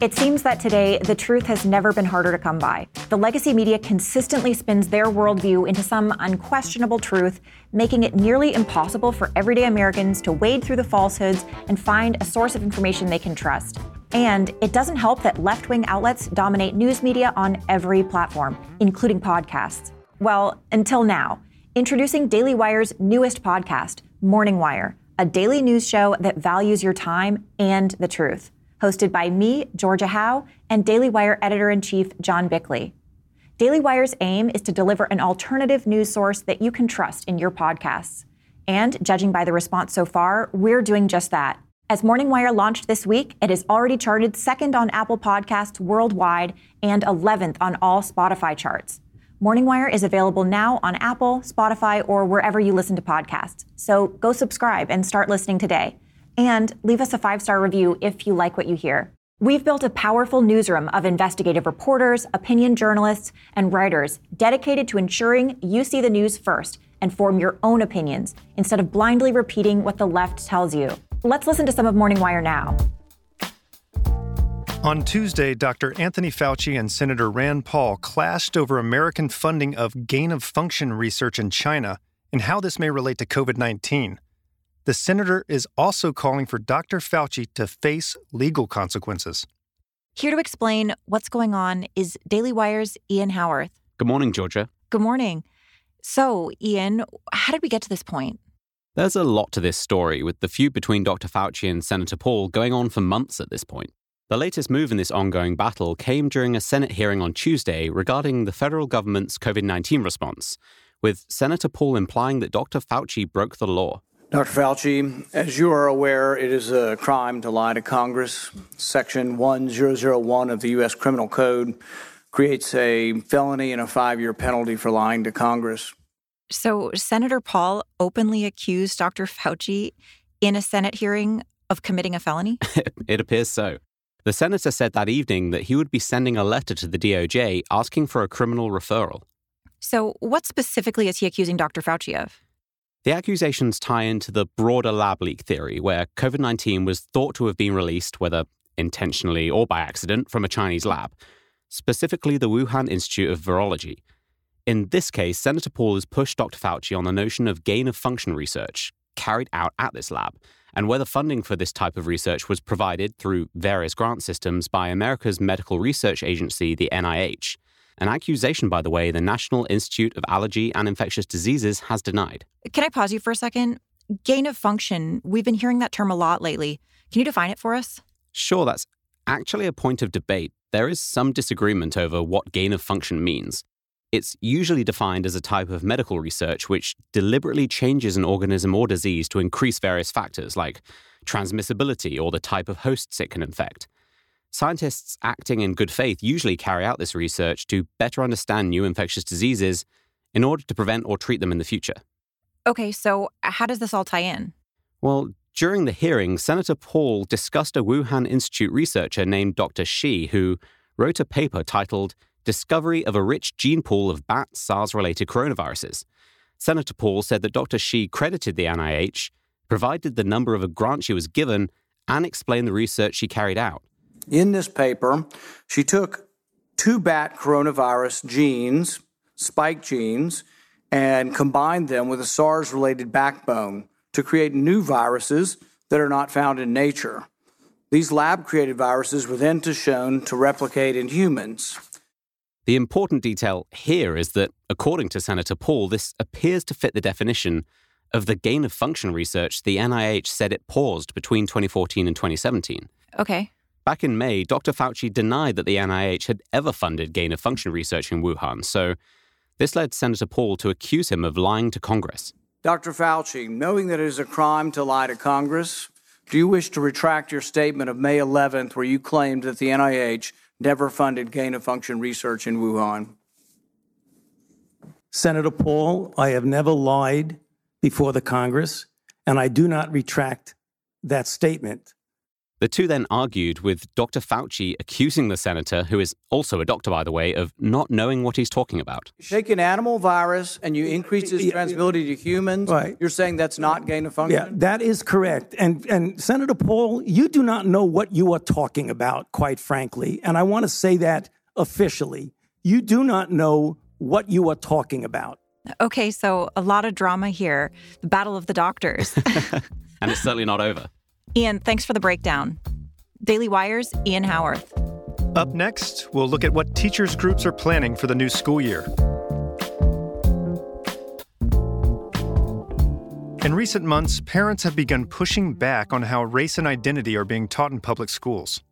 It seems that today the truth has never been harder to come by. The legacy media consistently spins their worldview into some unquestionable truth, making it nearly impossible for everyday Americans to wade through the falsehoods and find a source of information they can trust. And it doesn't help that left wing outlets dominate news media on every platform, including podcasts. Well, until now. Introducing Daily Wire's newest podcast, Morning Wire, a daily news show that values your time and the truth. Hosted by me, Georgia Howe, and Daily Wire editor in chief, John Bickley. Daily Wire's aim is to deliver an alternative news source that you can trust in your podcasts. And judging by the response so far, we're doing just that. As Morning Wire launched this week, it has already charted second on Apple Podcasts worldwide and 11th on all Spotify charts. Morning Wire is available now on Apple, Spotify, or wherever you listen to podcasts. So go subscribe and start listening today. And leave us a five star review if you like what you hear. We've built a powerful newsroom of investigative reporters, opinion journalists, and writers dedicated to ensuring you see the news first and form your own opinions instead of blindly repeating what the left tells you. Let's listen to some of Morning Wire now. On Tuesday, Dr. Anthony Fauci and Senator Rand Paul clashed over American funding of gain of function research in China and how this may relate to COVID 19. The senator is also calling for Dr. Fauci to face legal consequences. Here to explain what's going on is Daily Wire's Ian Haworth. Good morning, Georgia. Good morning. So, Ian, how did we get to this point? There's a lot to this story, with the feud between Dr. Fauci and Senator Paul going on for months at this point. The latest move in this ongoing battle came during a Senate hearing on Tuesday regarding the federal government's COVID 19 response, with Senator Paul implying that Dr. Fauci broke the law. Dr. Fauci, as you are aware, it is a crime to lie to Congress. Section 1001 of the U.S. Criminal Code creates a felony and a five year penalty for lying to Congress. So, Senator Paul openly accused Dr. Fauci in a Senate hearing of committing a felony? it appears so. The senator said that evening that he would be sending a letter to the DOJ asking for a criminal referral. So, what specifically is he accusing Dr. Fauci of? The accusations tie into the broader lab leak theory, where COVID 19 was thought to have been released, whether intentionally or by accident, from a Chinese lab, specifically the Wuhan Institute of Virology. In this case, Senator Paul has pushed Dr. Fauci on the notion of gain of function research carried out at this lab and whether funding for this type of research was provided through various grant systems by America's medical research agency, the NIH. An accusation, by the way, the National Institute of Allergy and Infectious Diseases has denied. Can I pause you for a second? Gain of function, we've been hearing that term a lot lately. Can you define it for us? Sure, that's actually a point of debate. There is some disagreement over what gain of function means. It's usually defined as a type of medical research which deliberately changes an organism or disease to increase various factors like transmissibility or the type of hosts it can infect. Scientists acting in good faith usually carry out this research to better understand new infectious diseases in order to prevent or treat them in the future. Okay, so uh, how does this all tie in? Well, during the hearing, Senator Paul discussed a Wuhan Institute researcher named Dr. Shi who wrote a paper titled discovery of a rich gene pool of bat SARS related coronaviruses. Senator Paul said that Dr. Shi credited the NIH, provided the number of a grant she was given, and explained the research she carried out. In this paper, she took two bat coronavirus genes, spike genes, and combined them with a SARS related backbone to create new viruses that are not found in nature. These lab created viruses were then to shown to replicate in humans. The important detail here is that, according to Senator Paul, this appears to fit the definition of the gain of function research the NIH said it paused between 2014 and 2017. Okay. Back in May, Dr. Fauci denied that the NIH had ever funded gain of function research in Wuhan, so this led Senator Paul to accuse him of lying to Congress. Dr. Fauci, knowing that it is a crime to lie to Congress, do you wish to retract your statement of May 11th where you claimed that the NIH never funded gain of function research in Wuhan. Senator Paul, I have never lied before the Congress, and I do not retract that statement. The two then argued, with Dr. Fauci accusing the senator, who is also a doctor, by the way, of not knowing what he's talking about. You shake an animal virus and you increase its transmissibility to humans. Right. You're saying that's not gain of function? Yeah, that is correct. And and Senator Paul, you do not know what you are talking about, quite frankly. And I want to say that officially. You do not know what you are talking about. Okay, so a lot of drama here. The battle of the doctors. and it's certainly not over. Ian, thanks for the breakdown. Daily Wire's Ian Haworth. Up next, we'll look at what teachers' groups are planning for the new school year. In recent months, parents have begun pushing back on how race and identity are being taught in public schools.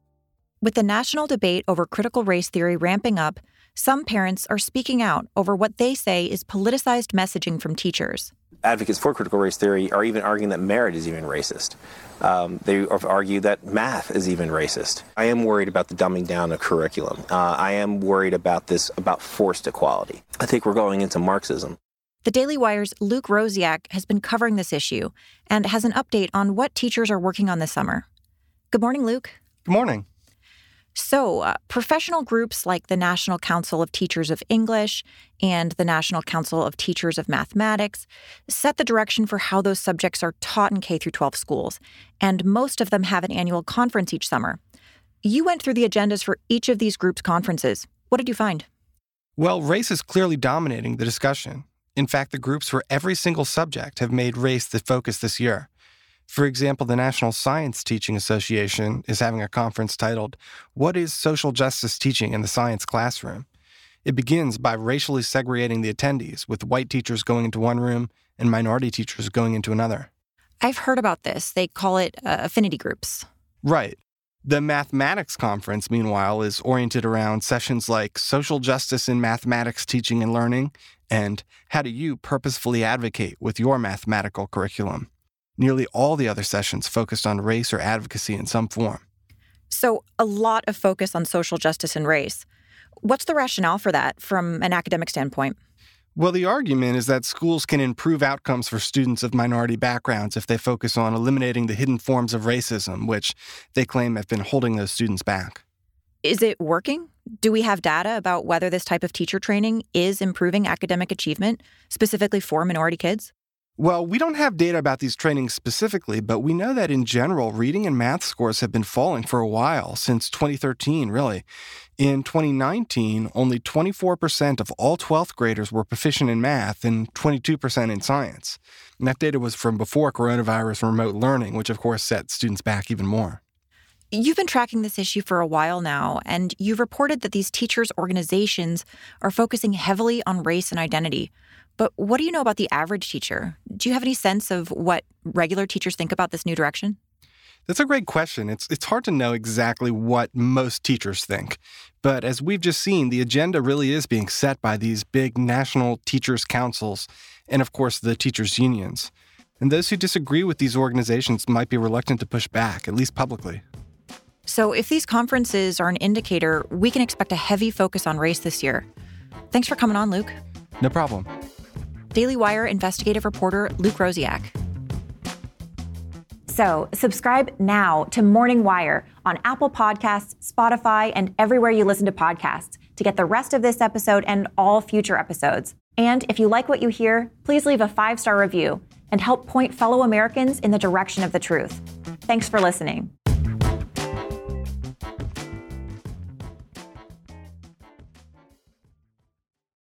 With the national debate over critical race theory ramping up, some parents are speaking out over what they say is politicized messaging from teachers. Advocates for critical race theory are even arguing that merit is even racist. Um, they argue that math is even racist. I am worried about the dumbing down of curriculum. Uh, I am worried about this, about forced equality. I think we're going into Marxism. The Daily Wire's Luke Rosiak has been covering this issue and has an update on what teachers are working on this summer. Good morning, Luke. Good morning. So, uh, professional groups like the National Council of Teachers of English and the National Council of Teachers of Mathematics set the direction for how those subjects are taught in K 12 schools, and most of them have an annual conference each summer. You went through the agendas for each of these groups' conferences. What did you find? Well, race is clearly dominating the discussion. In fact, the groups for every single subject have made race the focus this year. For example, the National Science Teaching Association is having a conference titled, What is Social Justice Teaching in the Science Classroom? It begins by racially segregating the attendees, with white teachers going into one room and minority teachers going into another. I've heard about this. They call it uh, affinity groups. Right. The mathematics conference, meanwhile, is oriented around sessions like social justice in mathematics teaching and learning and how do you purposefully advocate with your mathematical curriculum. Nearly all the other sessions focused on race or advocacy in some form. So, a lot of focus on social justice and race. What's the rationale for that from an academic standpoint? Well, the argument is that schools can improve outcomes for students of minority backgrounds if they focus on eliminating the hidden forms of racism, which they claim have been holding those students back. Is it working? Do we have data about whether this type of teacher training is improving academic achievement, specifically for minority kids? Well, we don't have data about these trainings specifically, but we know that in general, reading and math scores have been falling for a while, since 2013, really. In 2019, only 24% of all 12th graders were proficient in math and 22% in science. And that data was from before coronavirus remote learning, which of course set students back even more. You've been tracking this issue for a while now, and you've reported that these teachers' organizations are focusing heavily on race and identity. But what do you know about the average teacher? Do you have any sense of what regular teachers think about this new direction? That's a great question. It's it's hard to know exactly what most teachers think. But as we've just seen, the agenda really is being set by these big national teachers councils and of course the teachers unions. And those who disagree with these organizations might be reluctant to push back, at least publicly. So if these conferences are an indicator, we can expect a heavy focus on race this year. Thanks for coming on, Luke. No problem. Daily Wire investigative reporter Luke Rosiak. So, subscribe now to Morning Wire on Apple Podcasts, Spotify, and everywhere you listen to podcasts to get the rest of this episode and all future episodes. And if you like what you hear, please leave a five star review and help point fellow Americans in the direction of the truth. Thanks for listening.